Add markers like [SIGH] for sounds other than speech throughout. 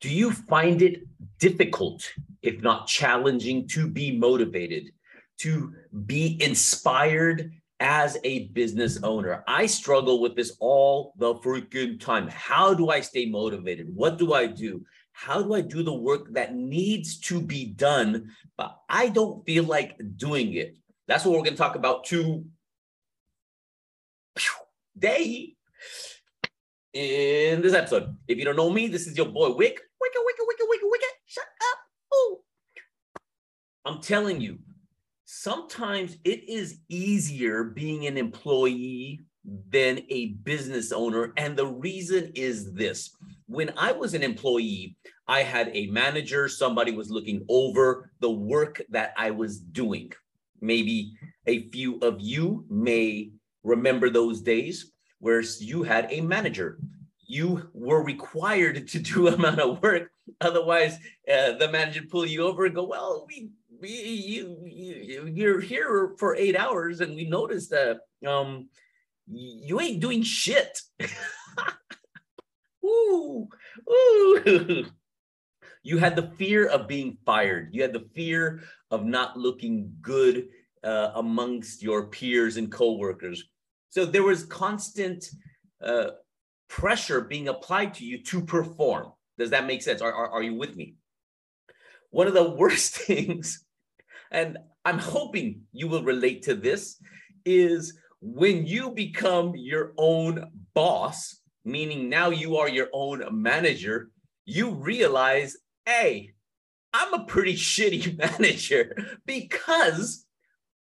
Do you find it difficult, if not challenging, to be motivated, to be inspired as a business owner? I struggle with this all the freaking time. How do I stay motivated? What do I do? How do I do the work that needs to be done, but I don't feel like doing it? That's what we're going to talk about today in this episode. If you don't know me, this is your boy Wick. Wicked, wicked, wicked, wicked, wicked. Shut up. Ooh. I'm telling you, sometimes it is easier being an employee than a business owner. And the reason is this when I was an employee, I had a manager, somebody was looking over the work that I was doing. Maybe a few of you may remember those days where you had a manager. You were required to do [LAUGHS] amount of work. Otherwise, uh, the manager pull you over and go, well, we, we you, you, you're here for eight hours and we noticed that um, you ain't doing shit. [LAUGHS] ooh, ooh. [LAUGHS] You had the fear of being fired. You had the fear of not looking good uh, amongst your peers and coworkers. So there was constant uh, pressure being applied to you to perform. Does that make sense? Are, are, are you with me? One of the [LAUGHS] worst things, and I'm hoping you will relate to this, is when you become your own boss, meaning now you are your own manager, you realize, hey, I'm a pretty shitty [LAUGHS] manager because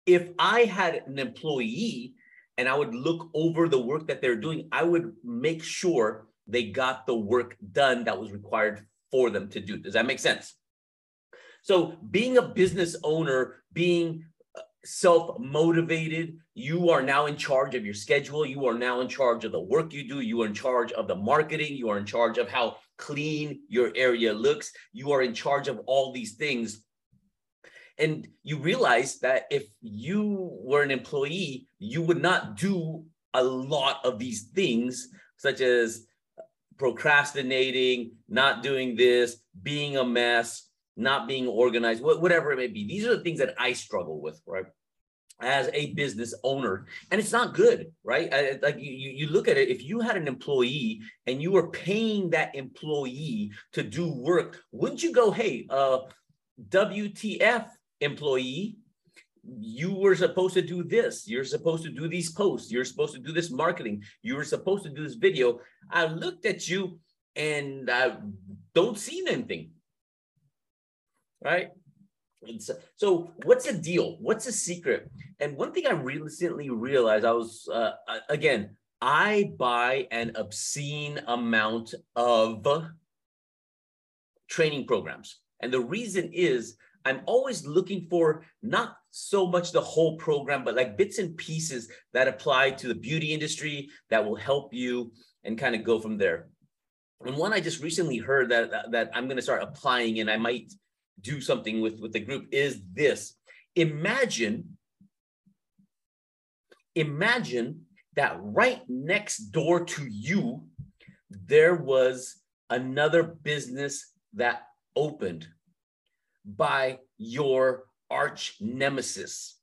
if I had an employee and I would look over the work that they're doing, I would make sure they got the work done that was required for them to do. Does that make sense? So, being a business owner, being uh, self motivated, you are now in charge of your schedule. You are now in charge of the work you do. You are in charge of the marketing. You are in charge of how clean your area looks. You are in charge of all these things. And you realize that if you were an employee, you would not do a lot of these things, such as procrastinating, not doing this, being a mess, not being organized, whatever it may be. These are the things that I struggle with, right? As a business owner, and it's not good, right? Like you, you look at it, if you had an employee and you were paying that employee to do work, wouldn't you go, hey, uh, WTF, employee, you were supposed to do this. You're supposed to do these posts. You're supposed to do this marketing. You were supposed to do this video. I looked at you and I don't see anything. Right? So, so what's the deal? What's the secret? And one thing I recently realized, I was uh, again, I buy an obscene amount of training programs, and the reason is I'm always looking for not so much the whole program, but like bits and pieces that apply to the beauty industry that will help you and kind of go from there. And one I just recently heard that that, I'm going to start applying and I might do something with with the group is this. Imagine imagine that right next door to you there was another business that opened by your arch nemesis.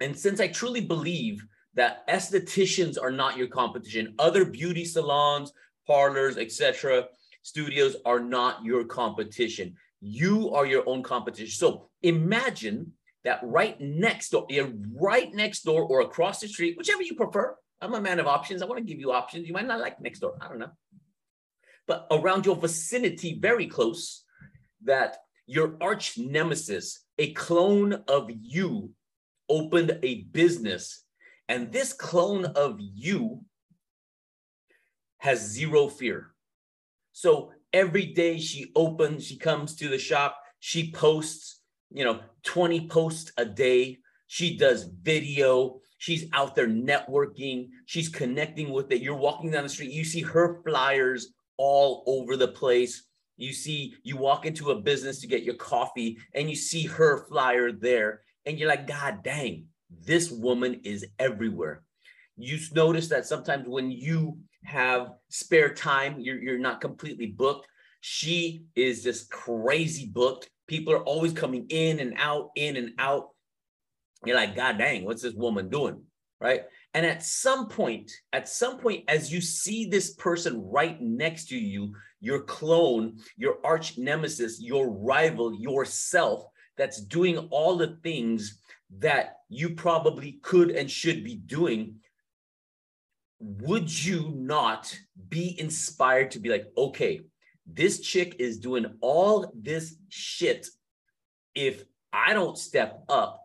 And since I truly believe that estheticians are not your competition, other beauty salons, parlors, etc., studios are not your competition. You are your own competition. So imagine that right next door, right next door or across the street, whichever you prefer. I'm a man of options. I want to give you options. You might not like next door. I don't know. But around your vicinity, very close, that your arch nemesis, a clone of you, opened a business, and this clone of you has zero fear. So every day she opens, she comes to the shop, she posts, you know, 20 posts a day. She does video. She's out there networking. She's connecting with it. You're walking down the street, you see her flyers all over the place you see you walk into a business to get your coffee and you see her flyer there and you're like god dang this woman is everywhere you notice that sometimes when you have spare time you're, you're not completely booked She is just crazy booked. People are always coming in and out, in and out. You're like, God dang, what's this woman doing? Right. And at some point, at some point, as you see this person right next to you, your clone, your arch nemesis, your rival, yourself, that's doing all the things that you probably could and should be doing, would you not be inspired to be like, okay, this chick is doing all this shit. If I don't step up,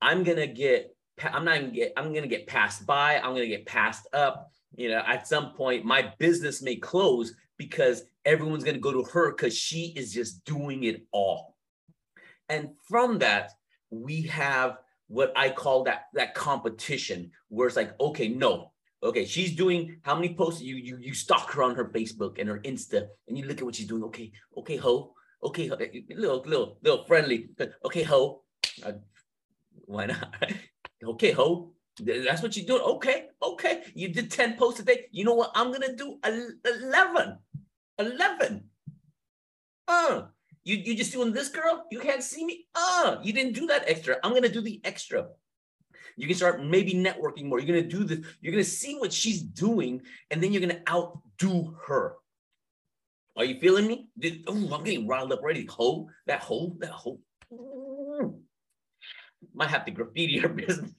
I'm gonna get, I'm not gonna get, I'm gonna get passed by, I'm gonna get passed up. You know, at some point, my business may close because everyone's gonna go to her because she is just doing it all. And from that, we have what I call that that competition, where it's like, okay, no, okay, she's doing how many posts? You you you stalk her on her Facebook and her Insta, and you look at what she's doing. Okay, okay, ho, okay, ho, little little little friendly. Okay, ho, uh, why not? [LAUGHS] okay, ho. That's what you're doing. Okay, okay. You did 10 posts a day. You know what? I'm gonna do 11. 11. Uh, you you just doing this, girl? You can't see me? Uh, you didn't do that extra. I'm gonna do the extra. You can start maybe networking more. You're gonna do this. You're gonna see what she's doing, and then you're gonna outdo her. Are you feeling me? oh, I'm getting riled up already. Ho, that ho, that ho. Might have to graffiti your [LAUGHS] business.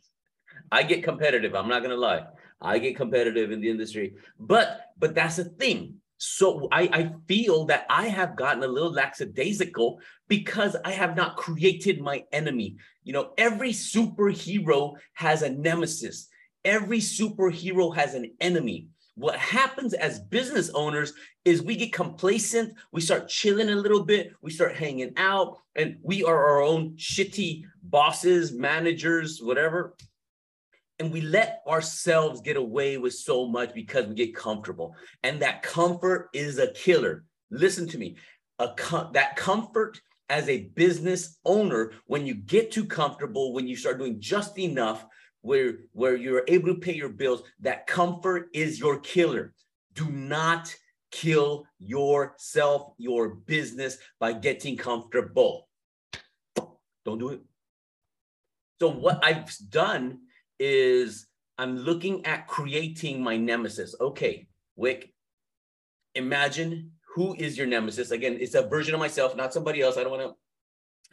I get competitive. I'm not gonna lie. I get competitive in the industry, but but that's the thing. So I, I feel that I have gotten a little lackadaisical because I have not created my enemy. You know, every superhero has a nemesis. Every superhero has an enemy. What happens as business owners is we get complacent, we start chilling a little bit, we start hanging out, and we are our own shitty bosses, managers, whatever. And we let ourselves get away with so much because we get comfortable. And that comfort is a killer. Listen to me. A com- that comfort as a business owner when you get too comfortable when you start doing just enough where where you're able to pay your bills that comfort is your killer do not kill yourself your business by getting comfortable don't do it so what i've done is I'm looking at creating my nemesis. Okay, Wick, imagine who is your nemesis. Again, it's a version of myself, not somebody else. I don't want to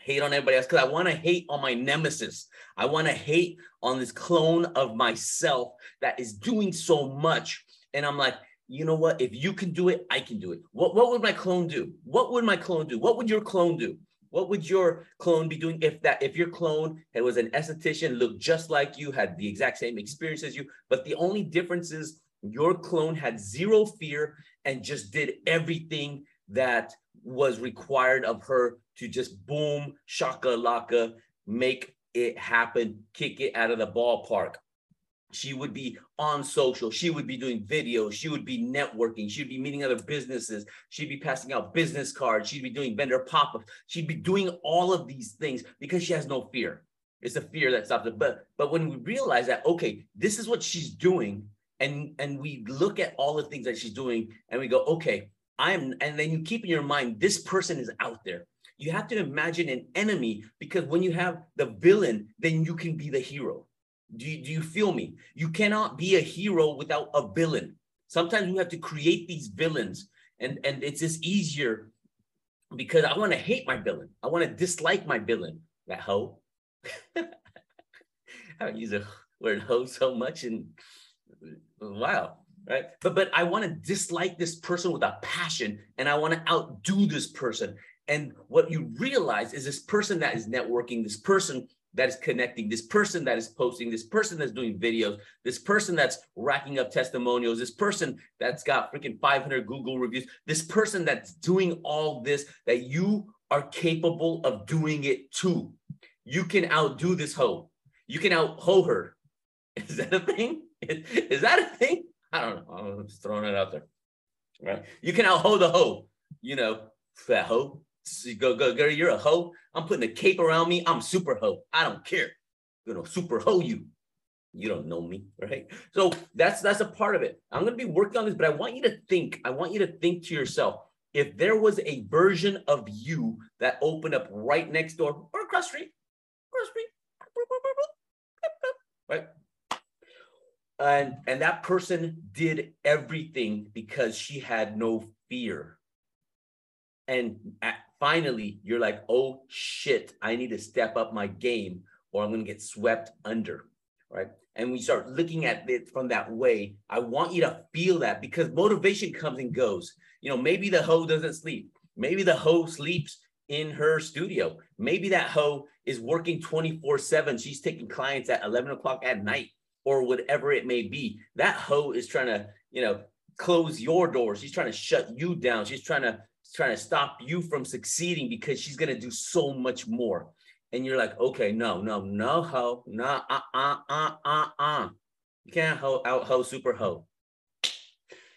hate on everybody else because I want to hate on my nemesis. I want to hate on this clone of myself that is doing so much. And I'm like, you know what? If you can do it, I can do it. What, what would my clone do? What would my clone do? What would your clone do? What would your clone be doing if that if your clone was an esthetician, looked just like you, had the exact same experience as you, but the only difference is your clone had zero fear and just did everything that was required of her to just boom, shaka laka, make it happen, kick it out of the ballpark. She would be on social. She would be doing videos. She would be networking. She'd be meeting other businesses. She'd be passing out business cards. She'd be doing vendor pop ups. She'd be doing all of these things because she has no fear. It's a fear that stops it. But but when we realize that, okay, this is what she's doing, and and we look at all the things that she's doing, and we go, okay, I'm, and then you keep in your mind, this person is out there. You have to imagine an enemy because when you have the villain, then you can be the hero. Do you, do you feel me? You cannot be a hero without a villain. Sometimes we have to create these villains, and, and it's just easier because I want to hate my villain. I want to dislike my villain. That hoe. [LAUGHS] I don't use the word hoe so much, and wow, right? But but I want to dislike this person with a passion, and I want to outdo this person. And what you realize is this person that is networking, this person that is connecting, this person that is posting, this person that's doing videos, this person that's racking up testimonials, this person that's got freaking 500 Google reviews, this person that's doing all this, that you are capable of doing it too. You can outdo this hoe. You can out hoe her. [LAUGHS] Is that a thing? Is that a thing? I don't know. I'm just throwing it out there. Right? You can out hoe the hoe. You know, that hoe. Go, go, go, you're a hoe. I'm putting a cape around me. I'm super hoe. I don't care. You know, super hoe you. You don't know me, right? So that's that's a part of it. I'm gonna be working on this, but I want you to think. I want you to think to yourself, if there was a version of you that opened up right next door or across street, across street, right? And and that person did everything because she had no fear. And at, finally, you're like, oh shit, I need to step up my game or I'm gonna get swept under, right? And we start looking at it from that way. I want you to feel that because motivation comes and goes. You know, maybe the hoe doesn't sleep. Maybe the hoe sleeps in her studio. Maybe that hoe is working 24 7. She's taking clients at 11 o'clock at night or whatever it may be. That hoe is trying to, you know, close your door. She's trying to shut you down. She's trying to trying to stop you from succeeding because she's to do so much more. And you're like, okay, no, no, no, hoe, no, uh, uh, uh, uh, uh. You can't hoe out hoe super hoe.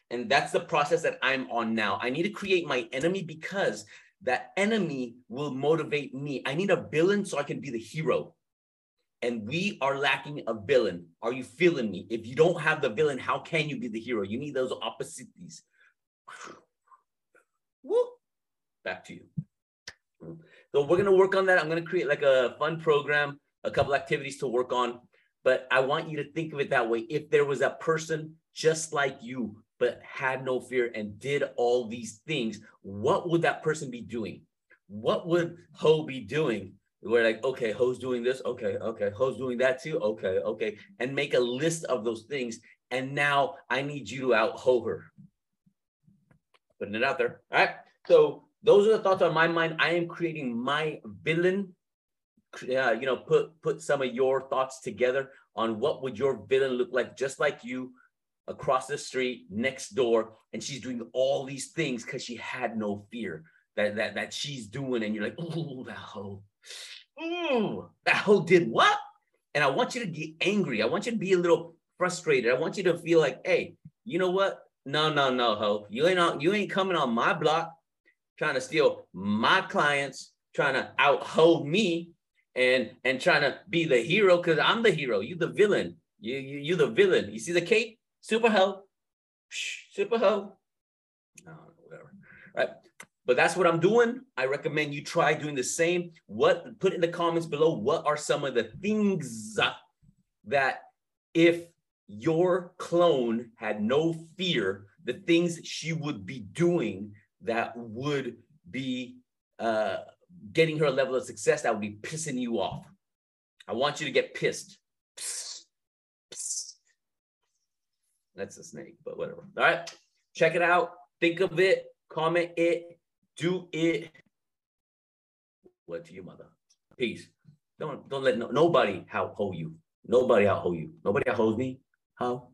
And that's the process that I'm on now. I need to create my enemy because that enemy will motivate me. I need a villain so I can be the hero. And we are lacking a villain. Are you feeling me? If you don't have the villain, how can you be the hero? You need those opposites. [SIGHS] Woo. Back to you. So we're gonna work on that. I'm gonna create like a fun program, a couple activities to work on. But I want you to think of it that way. If there was a person just like you but had no fear and did all these things, what would that person be doing? What would Ho be doing? We're like, okay, who's doing this. Okay, okay. who's doing that too. Okay, okay. And make a list of those things. And now I need you to out Ho her. Putting it out there. All right. So those are the thoughts on my mind. I am creating my villain. Uh, you know, put put some of your thoughts together on what would your villain look like, just like you across the street next door and she's doing all these things because she had no fear that, that that she's doing and you're like oh that hoe oh that hoe did what? And i want you to get angry. I want you to be a little frustrated. I want you to feel like hey you know what? No no no hoe you ain't on you ain't coming on my block trying to steal my clients trying to out hoe me and and trying to be the hero because i'm the hero. You the villain. You, you you the villain. You see the cape? Super hoe, super hoe. No, whatever. Right. But that's what I'm doing. I recommend you try doing the same. What put in the comments below what are some of the things that if your clone had no fear, the things she would be doing that would be uh, getting her a level of success that would be pissing you off. I want you to get pissed. That's a snake, but whatever. All right. Check it out. Think of it. Comment it. Do it. What to your mother? Peace. Don't don't let no, nobody out hold you. Nobody out hold you. Nobody out holds me. How?